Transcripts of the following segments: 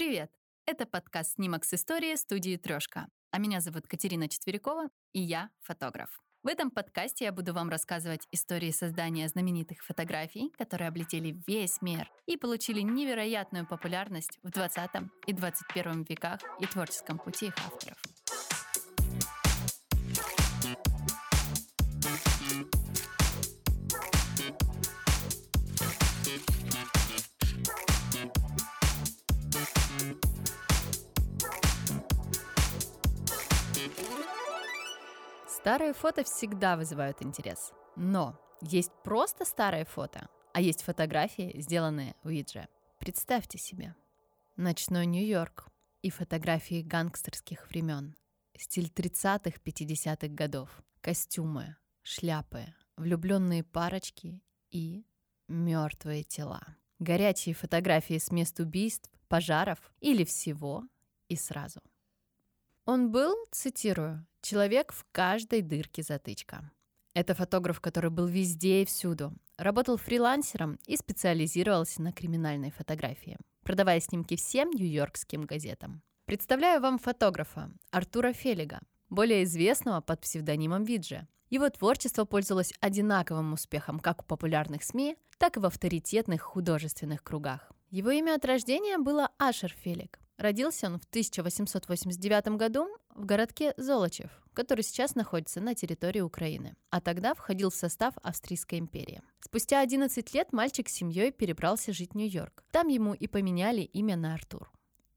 Привет! Это подкаст «Снимок с истории» студии «Трешка». А меня зовут Катерина Четверякова, и я фотограф. В этом подкасте я буду вам рассказывать истории создания знаменитых фотографий, которые облетели весь мир и получили невероятную популярность в 20 и 21 веках и творческом пути их авторов. Старые фото всегда вызывают интерес. Но есть просто старые фото, а есть фотографии, сделанные в Видже. Представьте себе. Ночной Нью-Йорк и фотографии гангстерских времен. Стиль 30-х, 50-х годов. Костюмы, шляпы, влюбленные парочки и мертвые тела. Горячие фотографии с мест убийств, пожаров или всего и сразу. Он был, цитирую, Человек в каждой дырке затычка. Это фотограф, который был везде и всюду. Работал фрилансером и специализировался на криминальной фотографии, продавая снимки всем нью-йоркским газетам. Представляю вам фотографа Артура Фелига, более известного под псевдонимом Виджи. Его творчество пользовалось одинаковым успехом как у популярных СМИ, так и в авторитетных художественных кругах. Его имя от рождения было Ашер Фелик. Родился он в 1889 году в городке Золочев, который сейчас находится на территории Украины, а тогда входил в состав Австрийской империи. Спустя 11 лет мальчик с семьей перебрался жить в Нью-Йорк. Там ему и поменяли имя на Артур.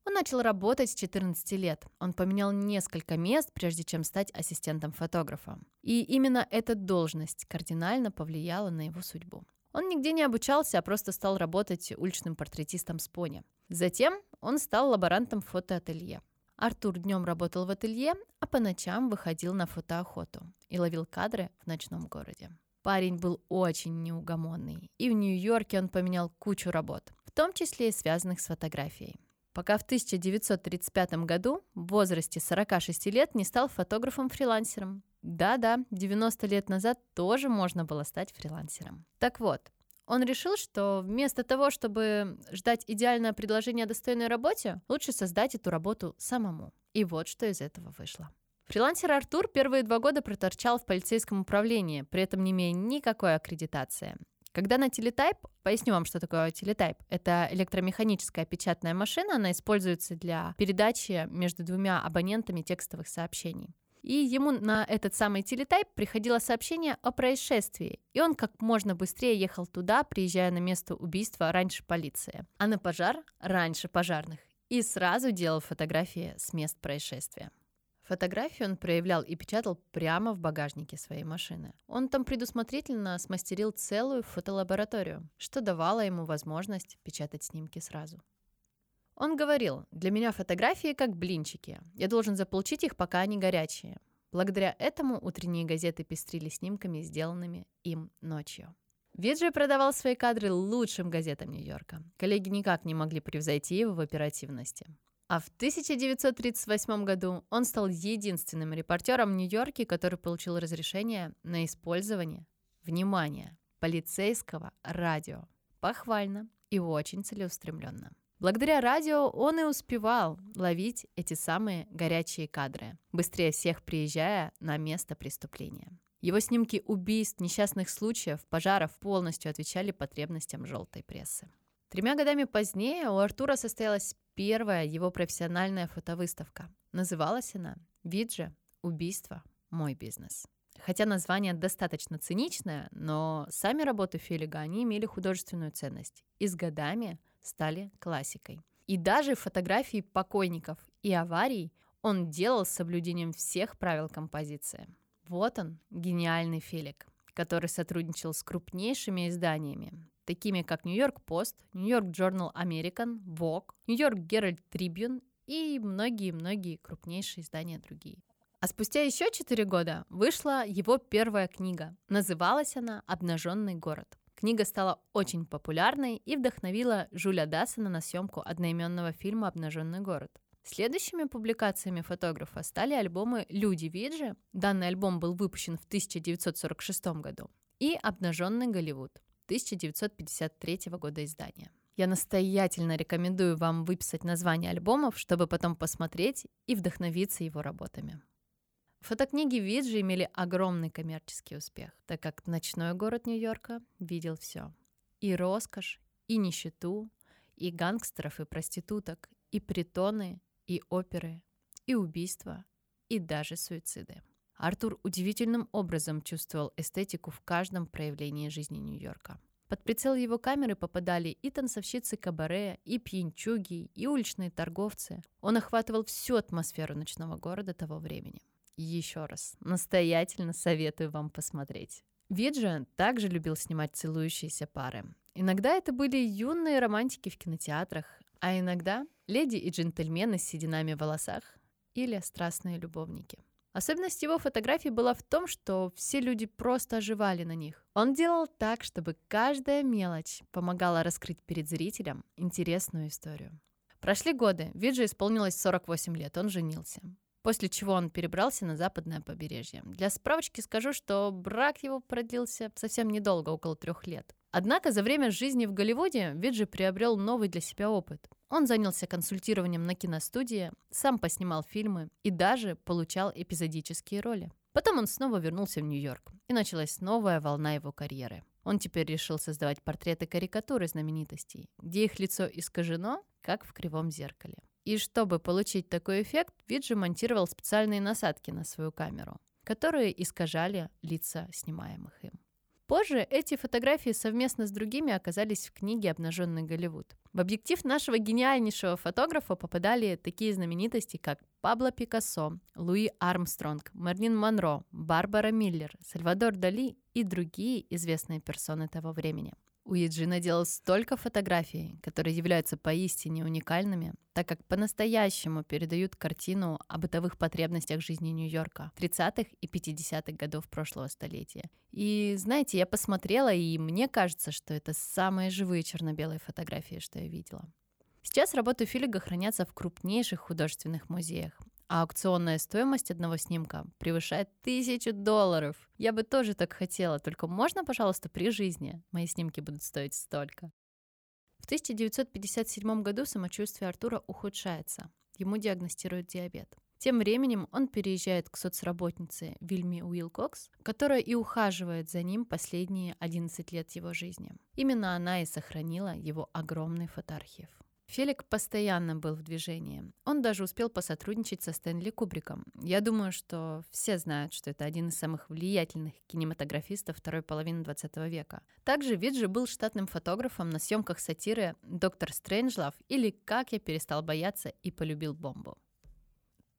Он начал работать с 14 лет. Он поменял несколько мест, прежде чем стать ассистентом фотографа. И именно эта должность кардинально повлияла на его судьбу. Он нигде не обучался, а просто стал работать уличным портретистом с пони. Затем он стал лаборантом фотоателье. Артур днем работал в ателье, а по ночам выходил на фотоохоту и ловил кадры в ночном городе. Парень был очень неугомонный, и в Нью-Йорке он поменял кучу работ, в том числе и связанных с фотографией. Пока в 1935 году в возрасте 46 лет не стал фотографом-фрилансером. Да-да, 90 лет назад тоже можно было стать фрилансером. Так вот, он решил, что вместо того, чтобы ждать идеальное предложение о достойной работе, лучше создать эту работу самому. И вот что из этого вышло. Фрилансер Артур первые два года проторчал в полицейском управлении, при этом не имея никакой аккредитации. Когда на телетайп, поясню вам, что такое телетайп, это электромеханическая печатная машина, она используется для передачи между двумя абонентами текстовых сообщений. И ему на этот самый телетайп приходило сообщение о происшествии, и он как можно быстрее ехал туда, приезжая на место убийства раньше полиции, а на пожар раньше пожарных, и сразу делал фотографии с мест происшествия. Фотографии он проявлял и печатал прямо в багажнике своей машины. Он там предусмотрительно смастерил целую фотолабораторию, что давало ему возможность печатать снимки сразу. Он говорил, для меня фотографии как блинчики. Я должен заполучить их, пока они горячие. Благодаря этому утренние газеты пестрили снимками, сделанными им ночью. Виджи продавал свои кадры лучшим газетам Нью-Йорка. Коллеги никак не могли превзойти его в оперативности. А в 1938 году он стал единственным репортером в Нью-Йорке, который получил разрешение на использование, внимание, полицейского радио. Похвально и очень целеустремленно. Благодаря радио он и успевал ловить эти самые горячие кадры, быстрее всех приезжая на место преступления. Его снимки убийств, несчастных случаев, пожаров полностью отвечали потребностям желтой прессы. Тремя годами позднее у Артура состоялась первая его профессиональная фотовыставка. Называлась она «Виджи. Убийство. Мой бизнес». Хотя название достаточно циничное, но сами работы Фелига, они имели художественную ценность и с годами стали классикой. И даже фотографии покойников и аварий он делал с соблюдением всех правил композиции. Вот он, гениальный Фелик, который сотрудничал с крупнейшими изданиями, такими как Нью-Йорк Пост, Нью-Йорк Journal American, Vogue, Нью-Йорк Herald Tribune и многие-многие крупнейшие издания другие. А спустя еще 4 года вышла его первая книга. Называлась она «Обнаженный город». Книга стала очень популярной и вдохновила Жуля Дассена на съемку одноименного фильма «Обнаженный город». Следующими публикациями фотографа стали альбомы «Люди Виджи», данный альбом был выпущен в 1946 году, и «Обнаженный Голливуд» 1953 года издания. Я настоятельно рекомендую вам выписать название альбомов, чтобы потом посмотреть и вдохновиться его работами. Фотокниги Виджи имели огромный коммерческий успех, так как ночной город Нью-Йорка видел все. И роскошь, и нищету, и гангстеров, и проституток, и притоны, и оперы, и убийства, и даже суициды. Артур удивительным образом чувствовал эстетику в каждом проявлении жизни Нью-Йорка. Под прицел его камеры попадали и танцовщицы кабаре, и пьянчуги, и уличные торговцы. Он охватывал всю атмосферу ночного города того времени. Еще раз, настоятельно советую вам посмотреть. Виджи также любил снимать целующиеся пары. Иногда это были юные романтики в кинотеатрах, а иногда леди и джентльмены с сединами в волосах или страстные любовники. Особенность его фотографий была в том, что все люди просто оживали на них. Он делал так, чтобы каждая мелочь помогала раскрыть перед зрителем интересную историю. Прошли годы, Виджи исполнилось 48 лет, он женился. После чего он перебрался на западное побережье. Для справочки скажу, что брак его продлился совсем недолго, около трех лет. Однако за время жизни в Голливуде Виджи приобрел новый для себя опыт. Он занялся консультированием на киностудии, сам поснимал фильмы и даже получал эпизодические роли. Потом он снова вернулся в Нью-Йорк, и началась новая волна его карьеры. Он теперь решил создавать портреты карикатуры знаменитостей, где их лицо искажено, как в кривом зеркале. И чтобы получить такой эффект, Виджи монтировал специальные насадки на свою камеру, которые искажали лица снимаемых им. Позже эти фотографии совместно с другими оказались в книге «Обнаженный Голливуд». В объектив нашего гениальнейшего фотографа попадали такие знаменитости, как Пабло Пикассо, Луи Армстронг, Марлин Монро, Барбара Миллер, Сальвадор Дали и другие известные персоны того времени. Уиджи делал столько фотографий, которые являются поистине уникальными, так как по-настоящему передают картину о бытовых потребностях жизни Нью-Йорка 30-х и 50-х годов прошлого столетия. И знаете, я посмотрела, и мне кажется, что это самые живые черно-белые фотографии, что я видела. Сейчас работы Филига хранятся в крупнейших художественных музеях, а аукционная стоимость одного снимка превышает тысячу долларов. Я бы тоже так хотела, только можно, пожалуйста, при жизни мои снимки будут стоить столько. В 1957 году самочувствие Артура ухудшается. Ему диагностируют диабет. Тем временем он переезжает к соцработнице Вильме Уилкокс, которая и ухаживает за ним последние 11 лет его жизни. Именно она и сохранила его огромный фотоархив. Фелик постоянно был в движении. Он даже успел посотрудничать со Стэнли Кубриком. Я думаю, что все знают, что это один из самых влиятельных кинематографистов второй половины 20 века. Также Виджи был штатным фотографом на съемках сатиры «Доктор Стрэнджлав» или «Как я перестал бояться и полюбил бомбу».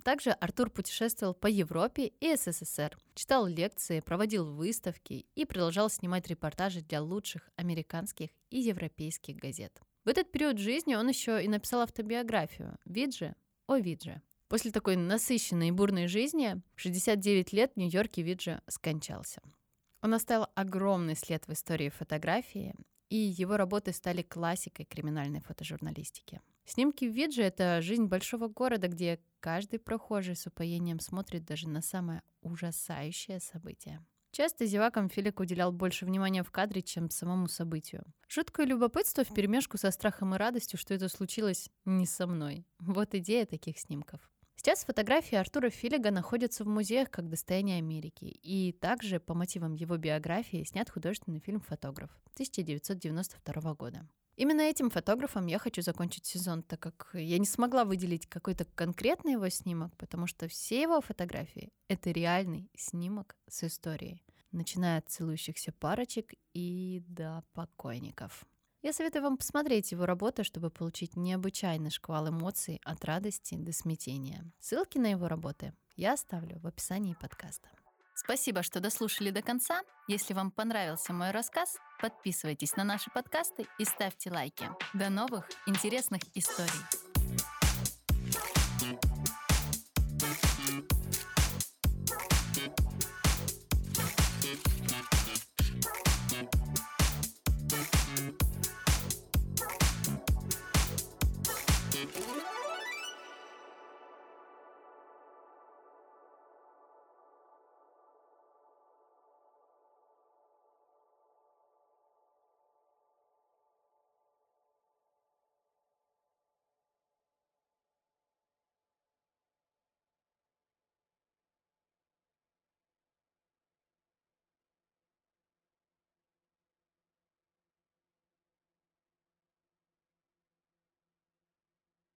Также Артур путешествовал по Европе и СССР, читал лекции, проводил выставки и продолжал снимать репортажи для лучших американских и европейских газет. В этот период жизни он еще и написал автобиографию «Виджи о Видже». После такой насыщенной и бурной жизни в 69 лет в Нью-Йорке Виджи скончался. Он оставил огромный след в истории фотографии, и его работы стали классикой криминальной фотожурналистики. Снимки Виджи — это жизнь большого города, где каждый прохожий с упоением смотрит даже на самое ужасающее событие. Часто зевакам Филик уделял больше внимания в кадре, чем самому событию. Жуткое любопытство в перемешку со страхом и радостью, что это случилось не со мной. Вот идея таких снимков. Сейчас фотографии Артура Филига находятся в музеях как достояние Америки. И также по мотивам его биографии снят художественный фильм «Фотограф» 1992 года. Именно этим фотографом я хочу закончить сезон, так как я не смогла выделить какой-то конкретный его снимок, потому что все его фотографии — это реальный снимок с историей, начиная от целующихся парочек и до покойников. Я советую вам посмотреть его работы, чтобы получить необычайный шквал эмоций от радости до смятения. Ссылки на его работы я оставлю в описании подкаста. Спасибо, что дослушали до конца. Если вам понравился мой рассказ, подписывайтесь на наши подкасты и ставьте лайки. До новых интересных историй.